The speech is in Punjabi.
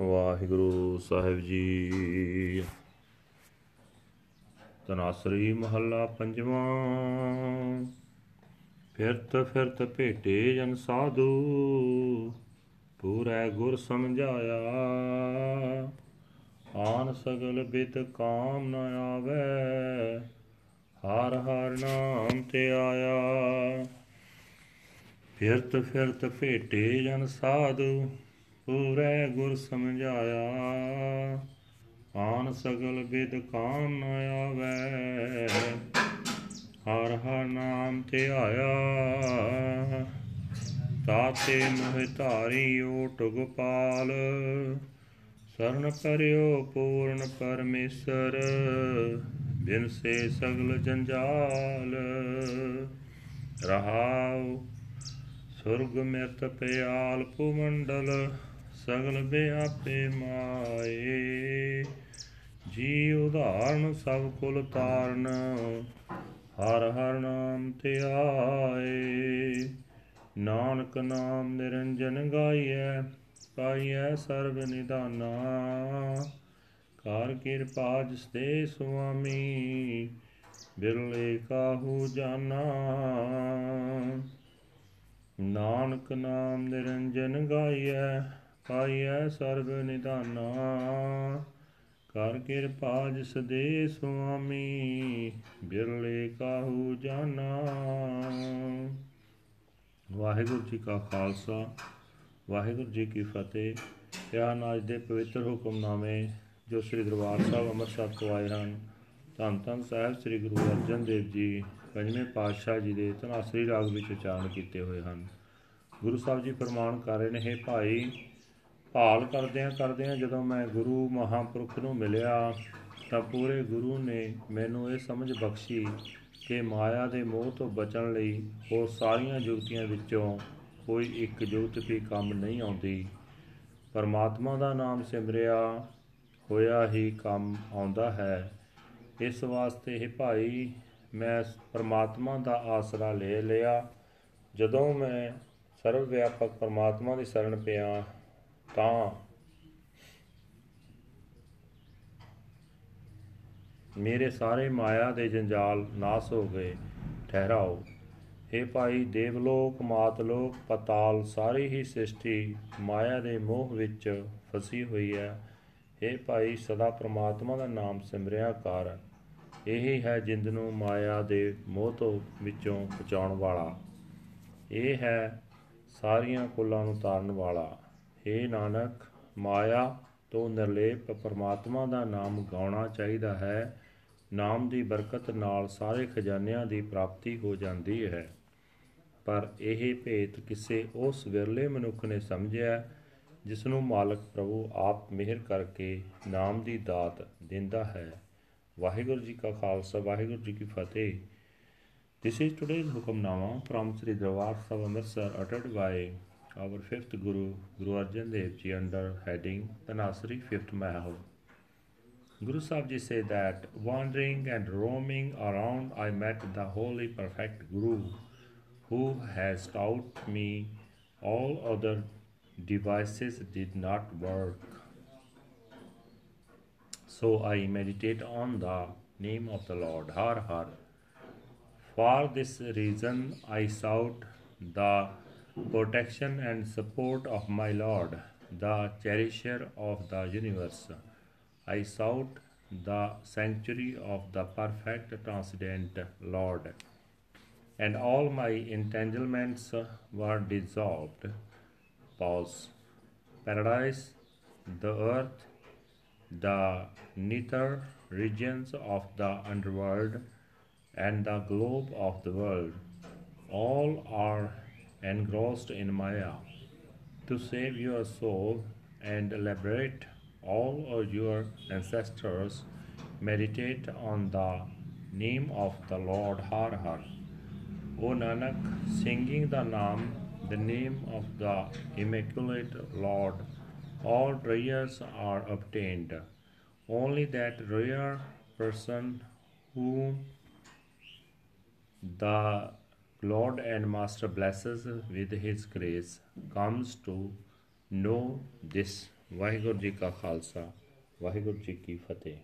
ਵਾਹਿਗੁਰੂ ਸਾਹਿਬ ਜੀ। ਤਨਾਸਰੀ ਮਹੱਲਾ ਪੰਜਵਾਂ। ਫਿਰਤ ਫਿਰਤ ਭੇਟੇ ਜਨ ਸਾਧੂ, ਪੂਰੈ ਗੁਰ ਸਮਝਾਇਆ। ਆਨ ਸਗਲ ਬਿਤ ਕਾਮ ਨ ਆਵੇ, ਹਰ ਹਰ ਨਾਮ ਤੇ ਆਇਆ। ਫਿਰਤ ਫਿਰਤ ਭੇਟੇ ਜਨ ਸਾਧੂ ਪੂਰੇ ਗੁਰ ਸਮਝਾਇਆ। ਆਨ ਸਗਲ ਬਿਦ ਕਾਮ ਨ ਆਵੇ। ਹਰ ਹਰ ਨਾਮ ਤੇ ਆਇਆ। ਤਾਤੇ ਮੋਹਿ ਧਾਰੀ ਓਟ ਗੋਪਾਲ। ਸਰਨ ਪਰਿਓ ਪੂਰਨ ਪਰਮੇਸ਼ਰ। ਬਿਨ ਸੇ ਸਗਲ ਜੰਜਾਲ। ਰਹਾਉ ਸੁਰਗ ਮਿਰਤ ਪਿਆਲ ਭੂਮੰਡਲ। ਸਗਲ ਬਿਆਪੇ ਮਾਏ। ਜੀ ਉਧਾਰਨ ਸਭ ਕੁਲ ਤਾਰਨ ਹਰ ਹਰ ਨਾਮ ਤੇ ਆਏ। ਨਾਨਕ ਨਾਮ ਨਿਰੰਜਨ ਗਾਈਐ, ਪਾਈਐ ਸਰਬ ਨਿਦਾਨਾ। ਕਾਰ ਕਿਰਪਾ ਜਿਸ ਦੇ ਸੁਆਮੀ, ਬਿਰਲੇ ਕਾਹੂ ਜਾਨਾ। ਨਾਨਕ ਨਾਮ ਨਿਰੰਜਨ ਗਾਈਐ ਪਾਈਐ ਸਰਬ ਨਿਧਾਨਾ। ਕਰ ਕਿਰਪਾ ਜਿਸ ਦੇ ਸੁਆਮੀ, ਬਿਰਲੇ ਕਾਹੂ ਜਾਨਾ। ਵਾਹਿਗੁਰੂ ਜੀ ਕਾ ਖਾਲਸਾ, ਵਾਹਿਗੁਰੂ ਜੀ ਕੀ ਫਤਿਹ। ਧਿਆਨ ਅੱਜ ਦੇ ਪਵਿੱਤਰ ਹੁਕਮਨਾਮੇ ਜੋ ਸ੍ਰੀ ਦਰਬਾਰ ਸਾਹਿਬ ਅੰਮ੍ਰਿਤਸਰ ਤੋਂ ਆਏ ਹਨ। ਧੰਨ ਧੰਨ ਸਾਹਿਬ ਸ੍ਰੀ ਗੁਰੂ ਅਰਜਨ ਦੇਵ ਜੀ ਪੰਜਵੇਂ ਪਾਤਸ਼ਾਹ ਜੀ ਦੇ ਧਨਾਸਰੀ ਰਾਗ ਵਿੱਚ ਉਚਾਰਨ ਕੀਤੇ ਹੋਏ ਹਨ। ਗੁਰੂ ਸਾਹਿਬ ਜੀ ਫਰਮਾਨ ਕਰ ਰਹੇ ਨੇ, ਹੈ ਭਾਈ ਭਾਲ ਕਰਦਿਆਂ ਕਰਦਿਆਂ ਜਦੋਂ ਮੈਂ ਗੁਰੂ ਮਹਾਪੁਰਖ ਨੂੰ ਮਿਲਿਆ, ਤਾਂ ਪੂਰੇ ਗੁਰੂ ਨੇ ਮੈਨੂੰ ਇਹ ਸਮਝ ਬਖਸ਼ੀ ਕਿ ਮਾਇਆ ਦੇ ਮੋਹ ਤੋਂ ਬਚਣ ਲਈ ਉਹ ਸਾਰੀਆਂ ਜੁਗਤੀਆਂ ਵਿੱਚੋਂ ਕੋਈ ਇੱਕ ਜੁਗਤ ਵੀ ਕੰਮ ਨਹੀਂ ਆਉਂਦੀ। ਪਰਮਾਤਮਾ ਦਾ ਨਾਮ ਸਿਮਰਿਆ, ਹੋਇਆ ਹੀ ਕੰਮ ਆਉਂਦਾ ਹੈ। ਇਸ ਵਾਸਤੇ ਇਹ ਭਾਈ, ਮੈਂ ਪਰਮਾਤਮਾ ਦਾ ਆਸਰਾ ਲੈ ਲਿਆ। ਜਦੋਂ ਮੈਂ ਸਰਵ ਵਿਆਪਕ ਪਰਮਾਤਮਾ ਦੀ ਸ਼ਰਨ ਪਿਆ ਤਾਂ ਮੇਰੇ ਸਾਰੇ ਮਾਇਆ ਦੇ ਜੰਜਾਲ ਨਾਸ ਹੋ ਗਏ। ਠਹਿਰਾਓ। हे ਭਾਈ ਦੇਵਲੋਕ, ਮਾਤਲੋਕ, ਪਤਾਲ, ਸਾਰੀ ਹੀ ਸ੍ਰਿਸ਼ਟੀ ਮਾਇਆ ਦੇ ਮੋਹ ਵਿੱਚ ਫਸੀ ਹੋਈ ਹੈ। हे ਭਾਈ, ਸਦਾ ਪ੍ਰਮਾਤਮਾ ਦਾ ਨਾਮ ਸਿਮਰਿਆ ਕਰ। ਇਹੀ ਹੈ ਜਿੰਦ ਨੂੰ ਮਾਇਆ ਦੇ ਮੋਹ ਤੋਂ ਵਿੱਚੋਂ ਬਚਾਉਣ ਵਾਲਾ। ਇਹ ਹੈ ਸਾਰੀਆਂ ਕੁੱਲਾਂ ਨੂੰ ਤਾਰਨ ਵਾਲਾ। हे ਨਾਨਕ, ਮਾਇਆ ਤੋਂ ਨਿਰਲੇਪ ਪਰਮਾਤਮਾ ਦਾ ਨਾਮ ਗਾਉਣਾ ਚਾਹੀਦਾ ਹੈ। ਨਾਮ ਦੀ ਬਰਕਤ ਨਾਲ ਸਾਰੇ ਖਜ਼ਾਨਿਆਂ ਦੀ ਪ੍ਰਾਪਤੀ ਹੋ ਜਾਂਦੀ ਹੈ। ਪਰ ਇਹ ਭੇਤ ਕਿਸੇ ਉਸ ਵਿਰਲੇ ਮਨੁੱਖ ਨੇ ਸਮਝਿਆ ਜਿਸ ਨੂੰ ਮਾਲਕ ਪ੍ਰਭੂ ਆਪ ਮਿਹਰ ਕਰਕੇ ਨਾਮ ਦੀ ਦਾਤ ਦਿੰਦਾ ਹੈ। ਵਾਹਿਗੁਰੂ ਜੀ ਕਾ ਖਾਲਸਾ, ਵਾਹਿਗੁਰੂ ਜੀ ਕੀ ਫਤਿਹ। This is today's Hukamnama from Sri Darbar Sahib Amritsar uttered by our fifth Guru, Guru Arjan Dev Ji under heading Tanasri Fifth Mahal. Guru Sahib Ji said that wandering and roaming around I met the holy perfect Guru who has taught me all other devices did not work. So I meditate on the name of the Lord, Har Har. For this reason I sought the protection and support of my Lord, the cherisher of the universe. I sought the sanctuary of the perfect transcendent Lord, and all my entanglements were dissolved. Pause. Paradise, the earth, the nether regions of the underworld, and the globe of the world, all are engrossed in Maya. To save your soul and liberate all of your ancestors, meditate on the name of the Lord Har Har. O Nanak, singing the Naam, the name of the Immaculate Lord, all prayers are obtained. Only that rare person whom the Lord and Master blesses with His grace comes to know this Waheguru ਜੀ ਕਾ ਖਾਲਸਾ ਵਾਹਿਗੁਰੂ ਜੀ ਕੀ ਫਤਿਹ